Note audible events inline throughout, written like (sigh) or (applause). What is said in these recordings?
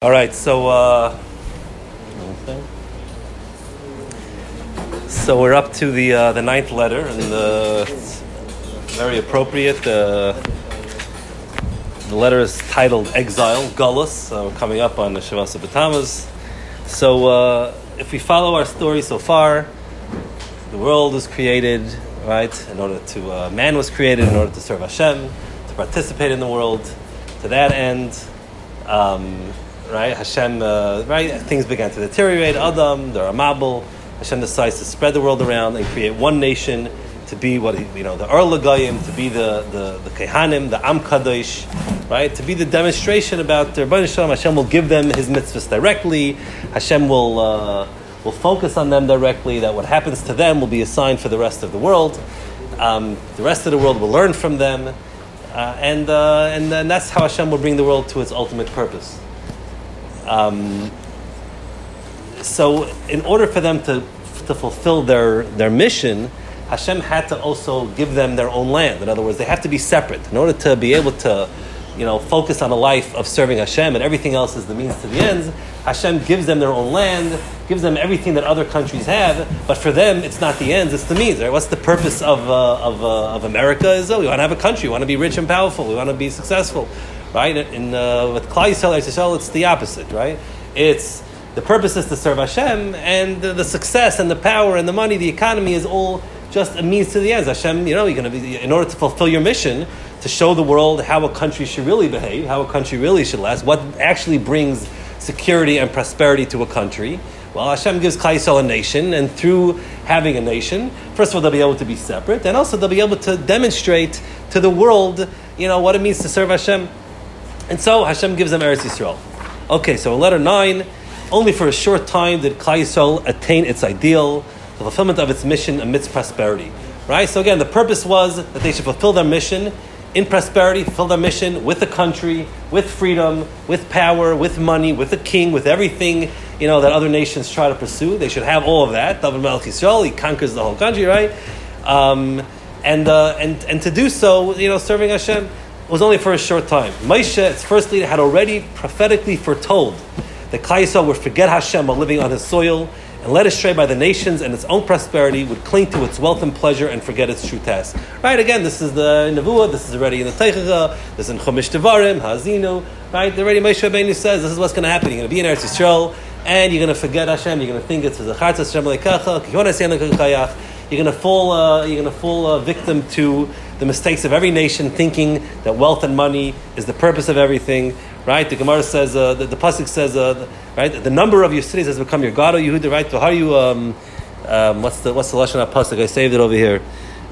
All right, so uh, so we're up to the uh, the ninth letter, and it's very appropriate. Uh, the letter is titled "Exile," Gullus. So coming up on the Shiva Asar B'Tammuz. So uh, if we follow our story so far, the world was created, right? In order to uh, man was created in order to serve Hashem, to participate in the world. To that end. Um, right? Hashem, uh, right? Things began to deteriorate. Adam, the Ramabel. Hashem decides to spread the world around and create one nation to be what you know, the Ohr LaGoyim, to be the the the Kehanim, the Am Kadosh, right? To be the demonstration about their Shalom. Hashem will give them His mitzvahs directly. Hashem will. Uh, will focus on them directly. That what happens to them will be a sign for the rest of the world. Um, the rest of the world will learn from them, uh, and, uh, and and that's how Hashem will bring the world to its ultimate purpose. Um, so, in order for them to, to fulfill their, their mission, Hashem had to also give them their own land. In other words, they have to be separate. In order to be able to you know, focus on a life of serving Hashem and everything else is the means to the ends, Hashem gives them their own land, gives them everything that other countries have, but for them, it's not the ends, it's the means. Right? What's the purpose of, uh, of, uh, of America? Is oh, we want to have a country, we want to be rich and powerful, we want to be successful right? In uh, with Klal Yisrael, it's the opposite, right? It's the purpose is to serve Hashem, and the, the, success and the power and the money, the economy is all just a means to the ends. Hashem, you know, you're going to be in order to fulfill your mission to show the world how a country should really behave, how a country really should last, what actually brings security and prosperity to a country. Well, Hashem gives Yisrael a nation, and through having a nation, first of all, they'll be able to be separate, and also they'll be able to demonstrate to the world, you know, what it means to serve Hashem. And so Hashem gives them Eretz Yisrael. Okay, so in letter 9, only for a short time did Klal Yisrael attain its ideal, the fulfillment of its mission amidst prosperity. Right? So again, the purpose was that they should fulfill their mission in prosperity, fulfill their mission with the country, with freedom, with power, with money, with a king, with everything you know that other nations try to pursue. They should have all of that. David Melech Yisrael, he conquers the whole country, right? Um, and, uh, and, and to do so, you know, serving Hashem was only for a short time. Moshe, its first leader, had already prophetically foretold that Yisrael would forget Hashem while living on his soil and led astray by the nations and its own prosperity would cling to its wealth and pleasure and forget its true task. Right, again, this is the Nevuah, this is already in the Teichacha, this is in Chumash Devarim, Haazinu, right? The already Moshe Rabbeinu says this is what's going to happen. You're going to be in Eretz Yisrael and you're going to forget Hashem, you're going to think it's the Zacharta Hashem Leikacha, you're going to fall, uh, you're going to fall uh, victim to the mistakes of every nation, thinking that wealth and money is the purpose of everything. Right? The Gemara says, uh, the, the pasuk says, uh, right? The number of your cities has become your God, O Yehuda. Right? So how are you? Um, um, what's the what's the lashon pasuk? I saved it over here.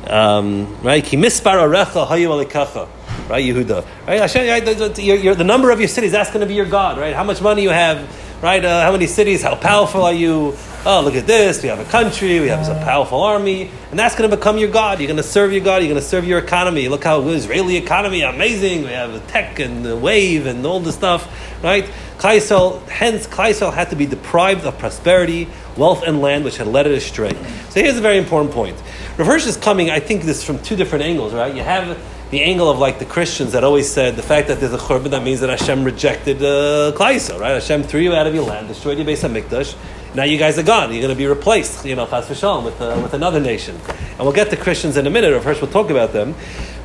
Um, right? Ki mispar arecha hayu alikacha. Right, Yehuda. Right, Hashem, right? You're, you're, the number of your cities. That's going to be your God. Right? How much money you have. Right? Uh, how many cities? How powerful are you? Oh, look at this, we have a country, we have a powerful army, and that's going to become your God. You're going to serve your God, you're going to serve your economy. Look how Israeli economy, amazing. We have the tech and the wave and all this stuff, right? Kaisel, hence, Kaisel had to be deprived of prosperity, wealth, and land, which had led it astray. So here's a very important point. Hirsch is coming, I think, this from two different angles, right? You have the angle of like the Christians that always said the fact that there's a churban that means that Hashem rejected uh, right? Hashem threw you out of your land, destroyed your Beis Hamikdash, now you guys are gone. You're going to be replaced, you know, with, uh, with another nation. And we'll get to Christians in a minute. Of course, we'll talk about them.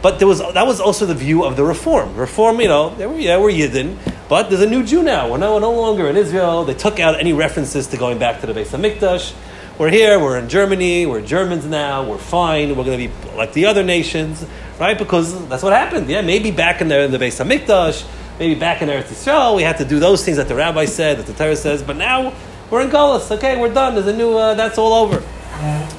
But there was, that was also the view of the Reform. Reform, you know, were, yeah, we're Yidden, but there's a new Jew now. We're no, no longer in Israel. They took out any references to going back to the Beis Hamikdash. We're here, we're in Germany, we're Germans now, we're fine, we're going to be like the other nations, right? Because that's what happened. Yeah, maybe back in the, in the Beis Hamikdash, maybe back in Eretz Yisrael, we had to do those things that the rabbi said, that the Torah says, but now we're in Gullus. Okay, we're done. There's a new. Uh, that's all over.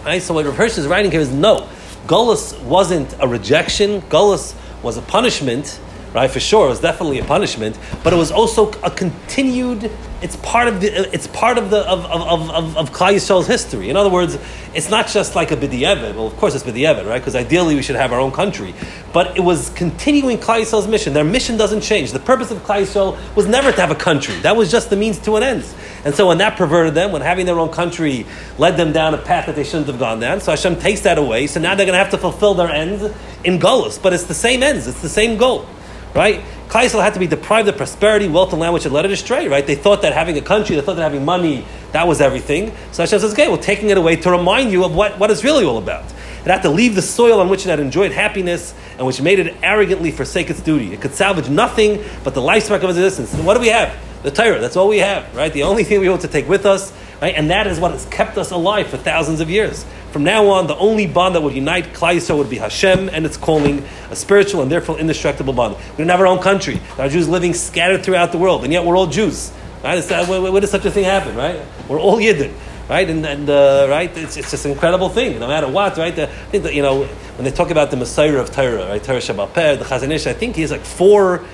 Right. So what Rav Hirsch is writing here is no. Gullus wasn't a rejection. Gullus was a punishment. Right, for sure, it was definitely a punishment, but it was also a continued it's part of the it's part of the of of of, of Klal Yisrael's history. In other words, it's not just like a b'di'evet. Well, of course it's b'di'evet, right? Because ideally we should have our own country. But it was continuing Klal Yisrael's mission. Their mission doesn't change. The purpose of Klal Yisrael was never to have a country. That was just the means to an end. And so when that perverted them, when having their own country led them down a path that they shouldn't have gone down, so Hashem takes that away. So now they're going to have to fulfill their ends in Golos. But it's the same ends. It's the same goal right? Klal had to be deprived of prosperity, wealth, and land which had led it astray, right? They thought that having a country, they thought that having money, that was everything. So Hashem says, okay, well, taking it away to remind you of what, what it's really all about. It had to leave the soil on which it had enjoyed happiness and which made it arrogantly forsake its duty. It could salvage nothing but the lifespan of its existence. And what do we have? The Torah. That's all we have, right? The only thing we want to take with us, right? And that is what has kept us alive for thousands of years. From now on, the only bond that would unite Yisrael would be Hashem and its calling, a spiritual and therefore indestructible bond. We don't have our own country. There are Jews living scattered throughout the world, and yet we're all Jews. Right? That, where, where, does such a thing happen? Right? We're all Yidden. Right? And, and uh, right? It's, it's just an incredible thing. No matter what, right? The, I think that, you know, when they talk about the Messiah of Torah, right? Torah Shabbat the Chazon Ish, I think he has like four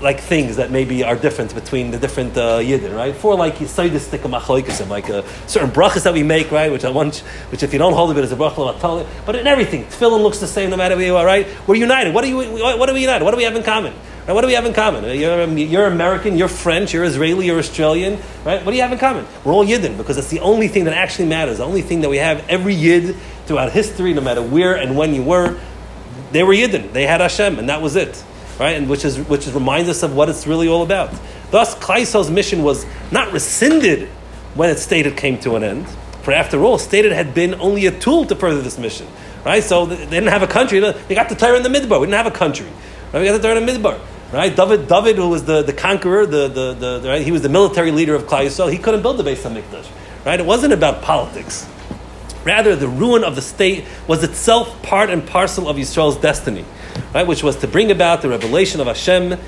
like things that maybe are different between the different uh, yidden, right? For like yisaidistic machloikasim, like uh, certain brachas that we make, right? Which I want, which if you don't hold of it is a bracha of atali. But in everything, tefillin looks the same no matter where you are, right? We're united. What are you? What are we united? What do we have in common? Right? What do we have in common? You're, you're American, you're French, you're Israeli, you're Australian, right? What do you have in common? We're all Yidden because it's the only thing that actually matters. The only thing that we have every Yid throughout history, no matter where and when you were, they were Yidden. They had Hashem, and that was it right? And which is which reminds us of what it's really all about. Thus, Klal mission was not rescinded when its stated came to an end. For after all, stated had been only a tool to further this mission, right? So they didn't have a country. They got the Torah in the Midbar. We didn't have a country. Right? We got the Torah in the Midbar. Right? David, David, who was the, the conqueror, the, the, the, right? he was the military leader of Yisrael. He couldn't build the Beis Hamikdash. Right? It wasn't about politics. Rather, the ruin of the state was itself part and parcel of Yisrael's destiny right? Which was to bring about the revelation of Hashem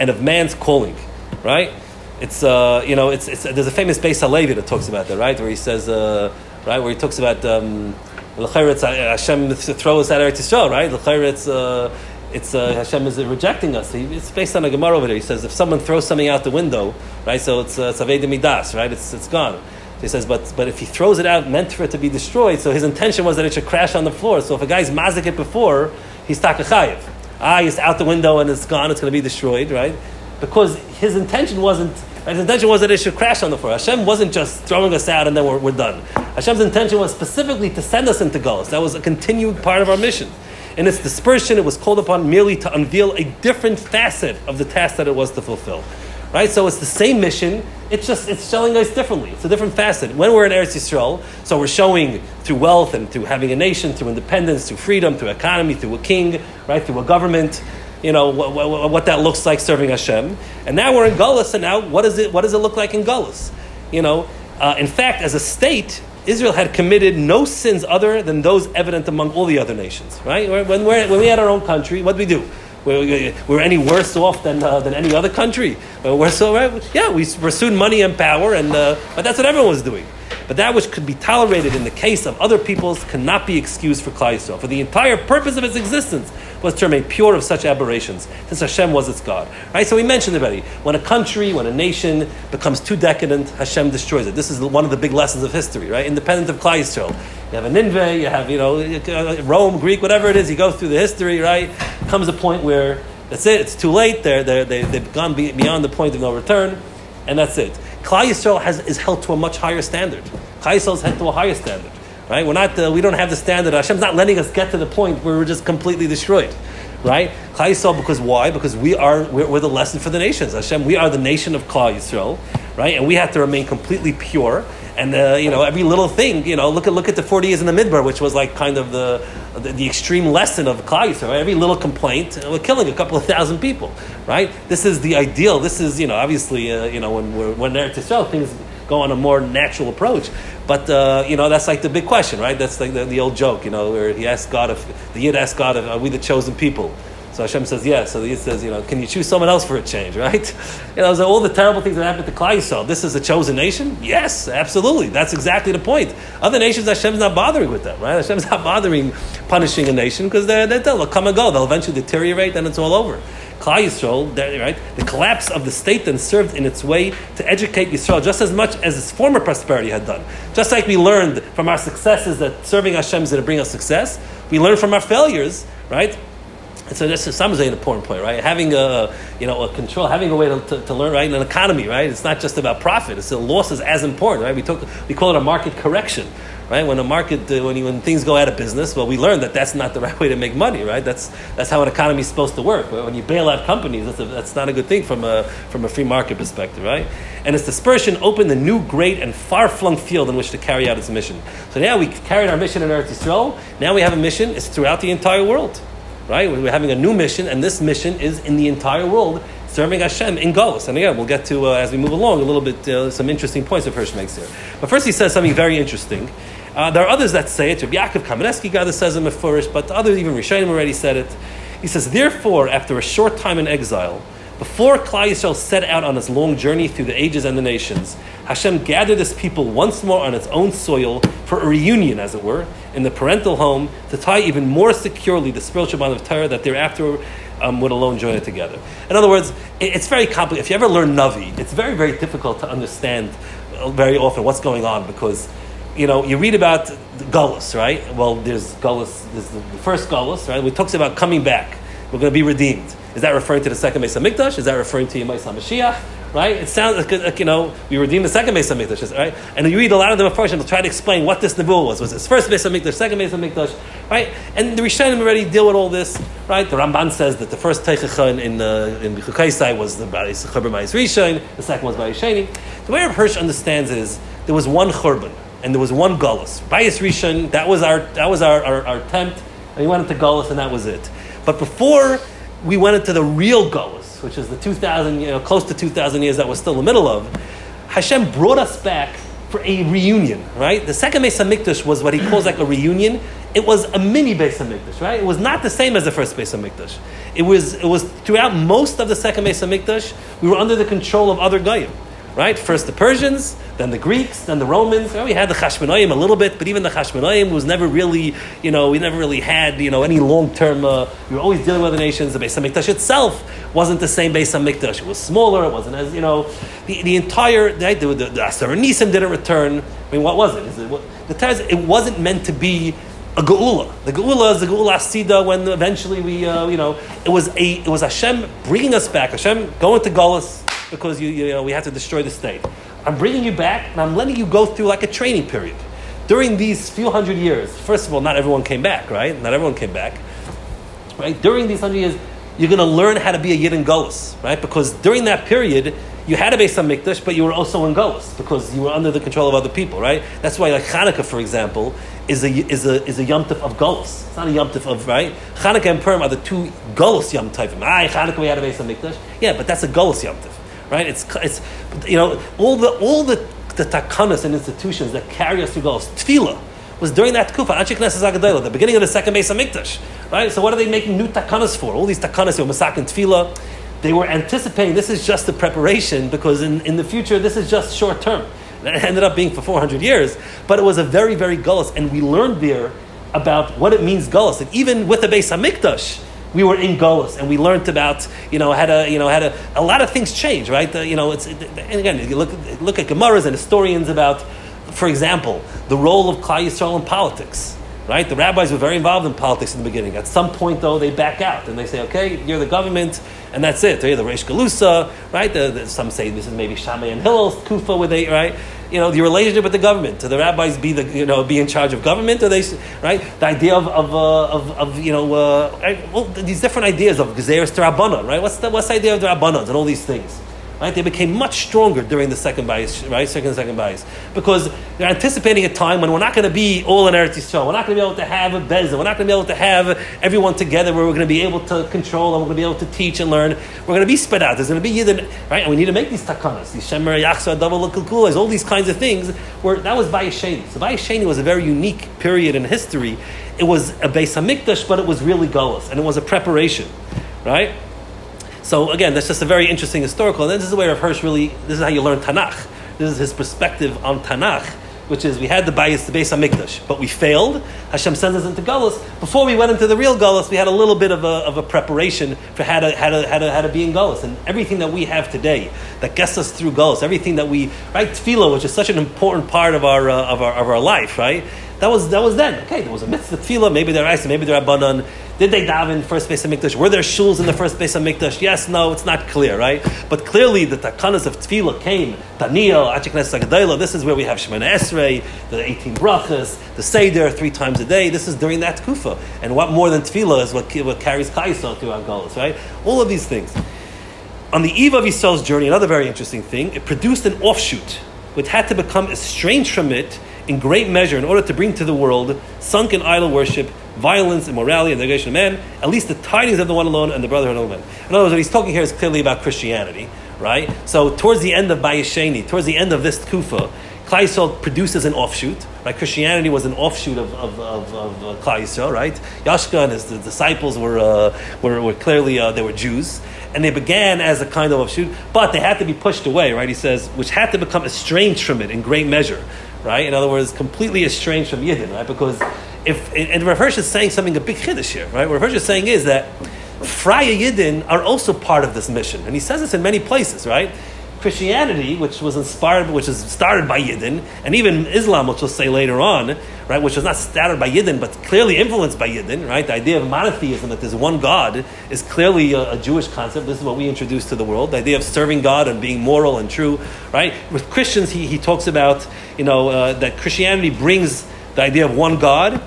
and of man's calling, right? It's uh, you know, it's, it's there's a famous Beis Halevi that talks about that, right? Where he says, uh, right, where he talks about um, Hashem throw us out Eretz Yisrael, right? It's uh, it's uh, Hashem is rejecting us. It's based on a Gemara over there. He says if someone throws something out the window, right? So it's uh, Saved Midas, right? It's it's gone. He says, but, but if he throws it out meant for it to be destroyed, so his intention was that it should crash on the floor. So if a guy's mazik it before, he's takachayev. Ah, it's out the window and it's gone, it's going to be destroyed, right? Because his intention wasn't, his intention was that it should crash on the floor. Hashem wasn't just throwing us out and then we're, we're done. Hashem's intention was specifically to send us into Golos. That was a continued part of our mission. In its dispersion, it was called upon merely to unveil a different facet of the task that it was to fulfill. Right? So it's the same mission, it's just it's showing us differently. It's a different facet. When we're in Eretz Yisrael, so we're showing through wealth and through having a nation, through independence, through freedom, through economy, through a king, right? Through a government, you know, what, what, what that looks like serving Hashem. And now we're in Gullus, and now what, is it, what does it look like in Gullus? You know, uh, in fact, as a state, Israel had committed no sins other than those evident among all the other nations, right? When, when we had our own country, what did we do? We're, we're any worse off than, uh, than any other country. We're so, right? Yeah, we pursued money and power, and, uh, but that's what everyone was doing. But that which could be tolerated in the case of other peoples cannot be excused for Klal Yisrael. For the entire purpose of its existence was to remain pure of such aberrations, since Hashem was its God. Right? So we mentioned already, when a country, when a nation becomes too decadent, Hashem destroys it. This is one of the big lessons of history, right? Independent of Klal Yisrael. You have a Nineveh, you have, you know, Rome, Greek, whatever it is, you go through the history, right? Comes a point where that's it, it's too late, they're, they're, they, they've gone beyond the point of no return, and that's it. Klal Yisrael has, is held to a much higher standard. Klal Yisrael is held to a higher standard. Right? We're not, uh, we don't have the standard. Hashem's not letting us get to the point where we're just completely destroyed. Right? Klal Yisrael, because why? Because we are, we're, we're, the lesson for the nations. Hashem, we are the nation of Klal Yisrael. Right? And we have to remain completely pure. And, uh, you know, every little thing, you know, look at, look at the 40 years in the Midbar, which was like kind of the, the, the extreme lesson of Klal? Every little complaint, we're killing a couple of thousand people. Right? This is the ideal. This is, you know, obviously, uh, you know, when we're, when they're to Yisrael, things go on a more natural approach. But uh, you know, that's like the big question, right? That's like the, the, old joke, you know, where he asks God if the Yid asks God if are we the chosen people. So Hashem says yes. So Yid says, you know, can you choose someone else for a change, (laughs) right? You know, so all the terrible things that happened to Klal Yisrael. This is a chosen nation. Yes, absolutely. That's exactly the point. Other nations, Hashem's not bothering with them, right? Hashem's (laughs) not bothering punishing a nation because they're, they're, they'll come and go. They'll eventually deteriorate, and it's all over. Klal Yisrael, right? The collapse of the state then served in its way to educate Yisrael just as much as its former prosperity had done. Just like we learned from our successes that serving Hashem is going to bring us success, we learn from our failures, right? And so this is some an important point, right? Having a you know a control, having a way to, to, to, learn, right? In an economy, right? It's not just about profit. It's loss is as important, right? We talk, we call it a market correction, right? When a market, uh, when, you, when things go out of business, well, we learned that that's not the (laughs) right way to make money, right? That's, that's how an economy is supposed to work. When you bail out companies, that's, a, that's not a good thing from a, from a free market perspective, right? And its dispersion opened the new, great, and far-flung field in which to carry out its mission. So now we carried our mission in Eretz Yisrael. Now we have a mission. It's throughout the entire world, right? We're having a new mission, and this mission is in the entire world, serving Hashem in Golos. And again, we'll get to, uh, as we move along, a little bit, uh, some interesting points that Hirsch makes here. But first he says something very interesting. Uh, there are others that say it. Rabbi Yaakov Kamenetsky got says it Mefurish, but others, even Rishonim already said it. He says, therefore, after a short time in exile, before Klal Yisrael set out on its long journey through the ages and the nations, Hashem gathered His people once more on its own soil for a reunion, as it were, in the parental home to tie even more securely the spiritual bond of Torah that thereafter um, would alone join it together. In other words, it, it's very complicated. If you ever learn Navi, it's very, very difficult to understand uh, very often what's going on because you know, you read about Gullus, right? Well, there's Gullus, there's the first Gullus, right? Which talks about coming back. We're going to be redeemed. Is that referring to the second Mesa Mikdash? Is that referring to Yemais HaMashiach? Right? It sounds like, like, you know, we redeemed the second Mesa Mikdash, right? And you read a lot of the and they'll try to explain what this Nebuah was. Was this first Mesa Mikdash, second Mesa Mikdash, right? And the Rishonim already deal with all this, right? The Ramban says that the first Teichacha in, the in, in Chukaisai was the Churban Bayis Rishon, the second was Bayis Sheni. The way Hirsch understands is there was one Churban and there was one Gullus. Bayis Rishon, that was our that was our, our, our attempt, and we went into Gullus, and that was it. But before we went into the real Gullus, which is the 2,000, you know, close to 2,000 years that we're still in the middle of, Hashem brought us back for a reunion, right? The second Beis Hamikdash was what he calls like a reunion. It was a mini Beis Hamikdash, right? It was not the same as the first Beis Hamikdash. It was, it was throughout most of the second Beis Hamikdash, we were under the control of other Goyim right? First the Persians, then the Greeks, then the Romans. Well, we had the Chashmonaim a little bit, but even the Chashmonaim was never really, you know, we never really had, you know, any long term. Uh, we were always dealing with the nations. The Beis Hamikdash itself wasn't the same Beis Hamikdash. It was smaller. It wasn't as you know, the, the entire right, the, the, the Asar Nisim didn't return. I mean, what was it? Is it what, the Taz, it wasn't meant to be a geula. The geula is the geula asida when eventually we, uh, you know, it was a it was Hashem bringing us back. Hashem going to Gullus because you, you know, we have to destroy the state. I'm bringing you back and I'm letting you go through like a training period. During these few hundred years, first of all, not everyone came back, right? Not everyone came back. Right? During these hundred years, you're going to learn how to be a Yid in Golis, right? Because during that period, you had a Beis Hamikdash, but you were also in Golis because you were under the control of other people, right? That's why, like Hanukkah, for example, is a is a is a Yom of Golis. It's not a Yom of right. Hanukkah and Purim are the two Golis Yom Tovim. Ah, Hanukkah we had a Beis Hamikdash, yeah, but that's a Golis Yom right? It's, it's you know, all the, all the, the takanas and institutions that carry us through goals. Tefillah was during that kufa, Anshik Knesset the beginning of the second Beis Hamikdash, right? So what are they making new takanas for? All these takanas, you know, Masak and Tefillah, they were anticipating this is just the preparation because in, in the future this is just short term. It (laughs) ended up being for 400 years, but it was a very, very gullus, and we learned there about what it means gullus. And even with the Beis Hamikdash, we were in Golis and we learned about, you know, how to, you know, how to, a lot of things change, right? The, you know, it's, and again, you look, look at Gemaras and historians about, for example, the role of Klal Yisrael in politics, right? The rabbis were very involved in politics in the beginning. At some point, though, they back out and they say, okay, you're the government, and that's it. They're the Reish Galusa, right? The, the, some say this is maybe Shammai and Hillel's Kufa, where they, right? You know, the relationship with the government. Do the rabbis be the, you know, be in charge of government? Or they, right? The idea of, of, uh, of, of, you know, uh, well, these different ideas of Gezeris to right? What's the, what's the idea of the and all these things? Right? They became much stronger during the second bias, right? Second second bias. Because they're anticipating a time when we're not going to be all in Eretz Yisrael. We're not going to be able to have a bezah. We're not going to be able to have everyone together where we're going to be able to control and we're going to be able to teach and learn. We're going to be spread out. There's going to be Yidden, right? And we need to make these takanas, these shemer yachsa, double kukulas, all these kinds of things. Where that was Bayis Sheni. So Bayis Sheni was a very unique period in history. It was a Beis Hamikdash, but it was really Golas, and it was a preparation, right? So again, that's just a very interesting historical. And this is where of Hirsch really, this is how you learn Tanakh. This is his perspective on Tanakh, which is we had the bias, the Beis Hamikdash, but we failed. Hashem sends us into Gullus. Before we went into the real Gullus, we had a little bit of a, of a preparation for how to, how, to, how, to, how to be in Gullus. And everything that we have today that gets us through Gullus, everything that we, right, Tefillah, which is such an important part of our, uh, of our, of our life, right? That was that was then. Okay, there was a mitzvah tefillah, maybe they're ice, maybe they're abanon. Did they daven first Beis Hamikdash? Were there shuls in the first Beis Hamikdash? Yes, no, it's not clear, right? But clearly the takanas of tefillah came, Daniel, Achiknes Sagadayla, this is where we have Shemoneh Esrei, the 18 brachas, the Seder three times a day. This is during that kufa. And what more than tefillah is what, what carries Kaisel through Angolas, right? All of these things. On the eve of Yisrael's journey, another very interesting thing, it produced an offshoot, which had to become estranged from it in great measure in order to bring to the world sunken idol worship, violence, immorality, and negation of man, at least the tidings of the one alone and the brotherhood of men. In other words, what he's talking here is clearly about Christianity, right? So towards the end of Bayis Sheni, towards the end of this Kufa, Klai produces an offshoot, right? Christianity was an offshoot of, of, of, of uh, Klai right? Yashka and his disciples were, uh, were, were clearly, uh, they were Jews. And they began as a kind of offshoot, but they had to be pushed away, right? He says, which had to become estranged from it in great measure right? In other words, completely estranged from Yidden, right? Because if and Rav Hirsch is saying something a big chiddush here, right? What Rav Hirsch is saying is that Freya Yidden are also part of this mission, and he says this in many places, right? Christianity, which was inspired, which is started by Yidden, and even Islam, which we'll say later on, right, which was not started by Yidden, but clearly influenced by Yidden, right? The idea of monotheism, that there's one God, is clearly a, a, Jewish concept. This is what we introduced to the world. The idea of serving God and being moral and true, right? With Christians, he, he talks about, you know, uh, that Christianity brings the idea of one God,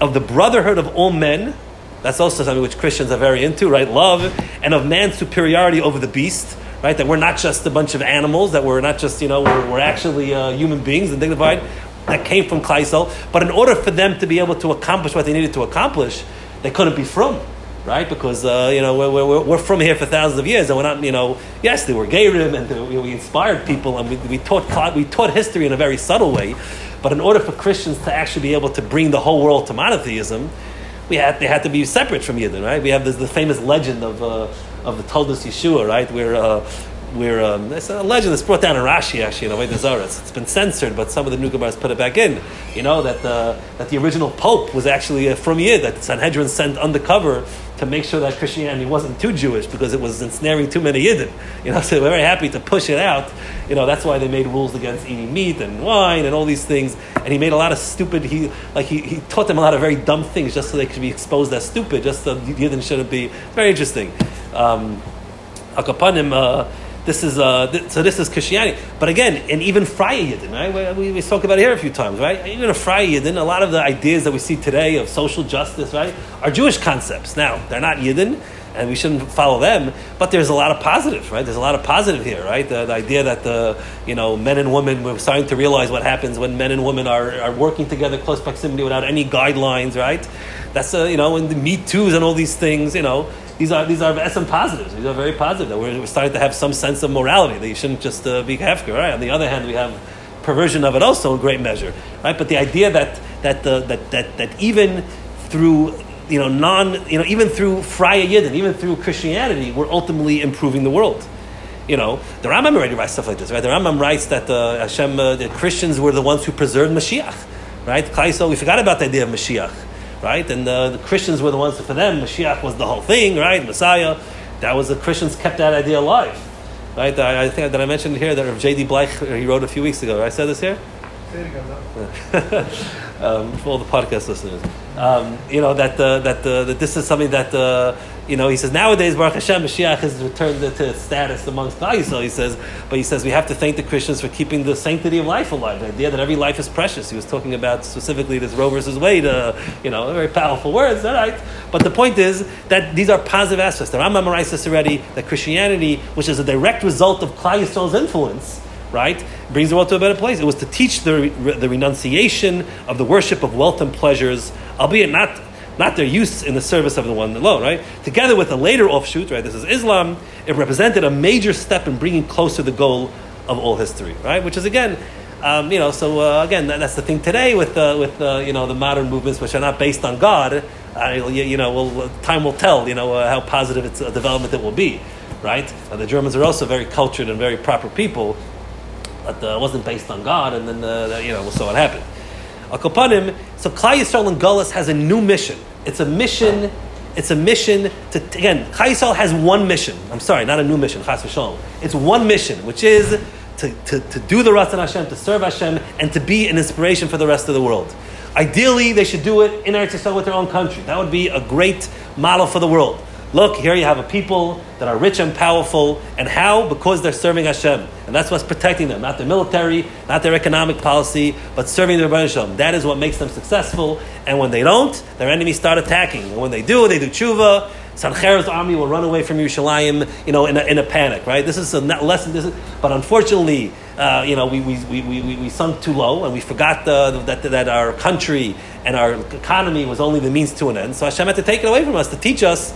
of the brotherhood of all men, that's also something which Christians are very into, right? Love, and of man's superiority over the beast right? That we're not just a bunch of animals, that we're not just, you know, we're, we're actually uh, human beings and dignified. That came from Kleisel. But in order for them to be able to accomplish what they needed to accomplish, they couldn't be from, right? Because, uh, you know, we're, we're, we're, from here for thousands of years and we're not, you know, yes, they were Gerim and we, we inspired people and we, we, taught, we taught history in a very subtle way. But in order for Christians to actually be able to bring the whole world to monotheism, we had, they had to be separate from Yidden, right? We have this, the famous legend of, uh, of the Toldos Yeshua, right? Where, uh, where um, it's a legend that's brought down in Rashi, actually, in Avodah Zarah. It's been censored, but some of the new put it back in. You know, that, uh, that the original Pope was actually uh, from Yid, that Sanhedrin sent undercover to make sure that Christianity wasn't too Jewish because it was ensnaring too many Yidden. You know, (laughs) so they're very happy to push it out. You know, that's why they made rules against eating meat and wine and all these things. And he made a lot of stupid, he, like he, he taught them a lot of very dumb things just so they could be exposed as stupid, just so Yidden shouldn't be. Very interesting. Um, Akapanim, uh, this is uh, th- so this is Christianity. But again, and even Freya Yidden, right? We, we, spoke about it here a few times, right? Even a Freya Yidden, a lot of the ideas that we see today of social justice, right, are Jewish concepts. Now, they're not Yidden, and we shouldn't follow them. But there's a lot of positive, right? There's a lot of positive here, right? The, the, idea that the you know men and women we're starting to realize what happens when men and women are, are working together close proximity without any guidelines, right? That's uh, you know, and the Me Too's and all these things, you know these are these are some positives. These are very positive. That we're, we're starting to have some sense of morality. That you shouldn't just uh, be hefker. Right. On the other hand, we have perversion of it also in great measure. Right. But the idea that that uh, that that that even through you know non you know even through Freya Yidden, even through Christianity, we're ultimately improving the world. You know, the Rambam already writes stuff like this, right? The Rambam writes that uh, Hashem, uh, the Christians were the ones who preserved Mashiach, right? So we forgot about the idea of Mashiach right? And uh, the Christians were the ones, for them, Mashiach was the whole thing, right? Messiah. That was the Christians kept that idea alive, right? I, I think that I mentioned here that J.D. Bleich, he wrote a few weeks ago. I said this here? (laughs) um, for all the podcast listeners. Um, you know, that, uh, that, uh, that this is something that uh, you know, he says nowadays Baruch Hashem Mashiach has returned to status amongst Klal He says, but he says we have to thank the Christians for keeping the sanctity of life alive. The idea that every life is precious. He was talking about specifically this Roe versus Wade. Uh, you know, very powerful words. All right, but the point is that these are positive aspects. The Rambam writes this already. That Christianity, which is a direct result of Klal Yisrael's influence, right, brings the world to a better place. It was to teach the the renunciation of the worship of wealth and pleasures, albeit not not their use in the service of the one alone, right? Together with a later offshoot, right? This is Islam. It represented a major step in bringing closer the goal of all history, right? Which is again, um, you know, so uh, again, that, that's the thing today with uh, with uh, you know the modern movements which are not based on God. you, you, know, well, time will tell. You know uh, how positive it's development it will be, right? the Germans are also very cultured and very proper people, but uh, it wasn't based on God, and then uh, you know, so what happened. Akopanim, so Klal Yisrael and Gullus has a new mission. It's a mission. It's a mission to again. Klal Yisrael has one mission. I'm sorry, not a new mission. Chas v'shalom. It's one mission, which is to, to, to do the Ratzon Hashem, to serve Hashem, and to be an inspiration for the rest of the world. Ideally, they should do it in Eretz Yisrael with their own country. That would be a great model for the world. Look, here you have a people that are rich and powerful, and how? Because they're serving Hashem, and that's what's protecting them. Not their military, not their economic policy, but serving the Ribbono Shel Olam. That is what makes them successful. And when they don't, their enemies start attacking. And when they do, they do tshuva. Sancher's army will run away from Yerushalayim, you know, in a, in a panic, right? This is a lesson. This is, but unfortunately, uh, you know, we, we, we, we, we sunk too low and we forgot the, that, that our country and our economy was only the means to an end. So Hashem had to take it away from us to teach us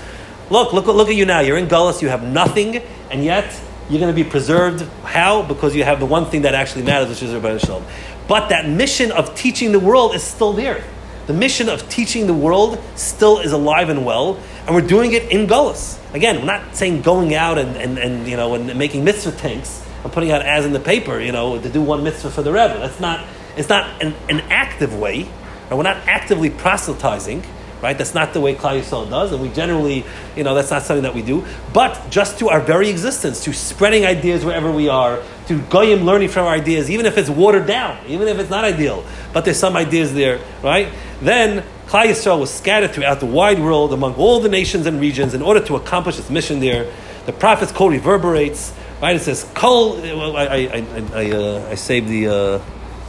Look, look, look at you now. You're in Gullus, you have nothing, and yet you're going to be preserved. How? Because you have the one thing that actually matters, which is Rabbi Shalom. But that mission of teaching the world is still there. The mission of teaching the world still is alive and well, and we're doing it in Gullus. Again, we're not saying going out and, and, and, you know, and making mitzvah tanks and putting out ads in the paper, you know, to do one mitzvah for the Rebbe. That's not, it's not an, an active way, and we're not actively proselytizing right? That's not the way Klal Yisrael does, and we generally, you know, that's not something that we do. But just to our very existence, to spreading ideas wherever we are, to goyim learning from our ideas, even if it's watered down, even if it's not ideal, but there's some ideas there, right? Then Klal Yisrael was scattered throughout the wide world among all the nations and regions in order to accomplish its mission there. The prophet's call reverberates, right? It says, "Kol." Well, I I I, I, uh, I saved the uh,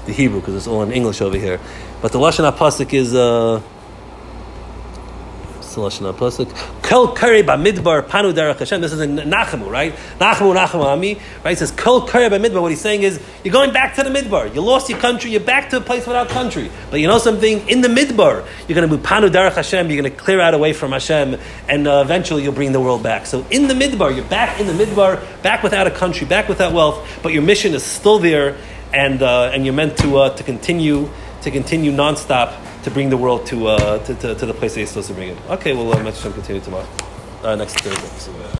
the Hebrew because it's all in English over here, but the lashon pasuk is. Uh, Lashon Pasuk. Kol Kari Bamidbar Panu Derech Hashem. This is in Nachamu, right? Nachamu Nachamu Ami, right? It says Kol Kari Bamidbar. What he's saying is, you're going back to the Midbar. You lost your country. You're back to a place without country. But you know something? In the Midbar, you're going to be Panu Derech Hashem. You're going to clear out away from Hashem, and uh, eventually you'll bring the world back. So in the Midbar, you're back in the Midbar, back without a country, back without wealth, but your mission is still there, and uh, and you're meant to uh, to continue to continue nonstop to bring the world to, uh, to, to, to, the place that he's supposed to bring it. Okay, well, uh, let's continue tomorrow. Uh, next Thursday.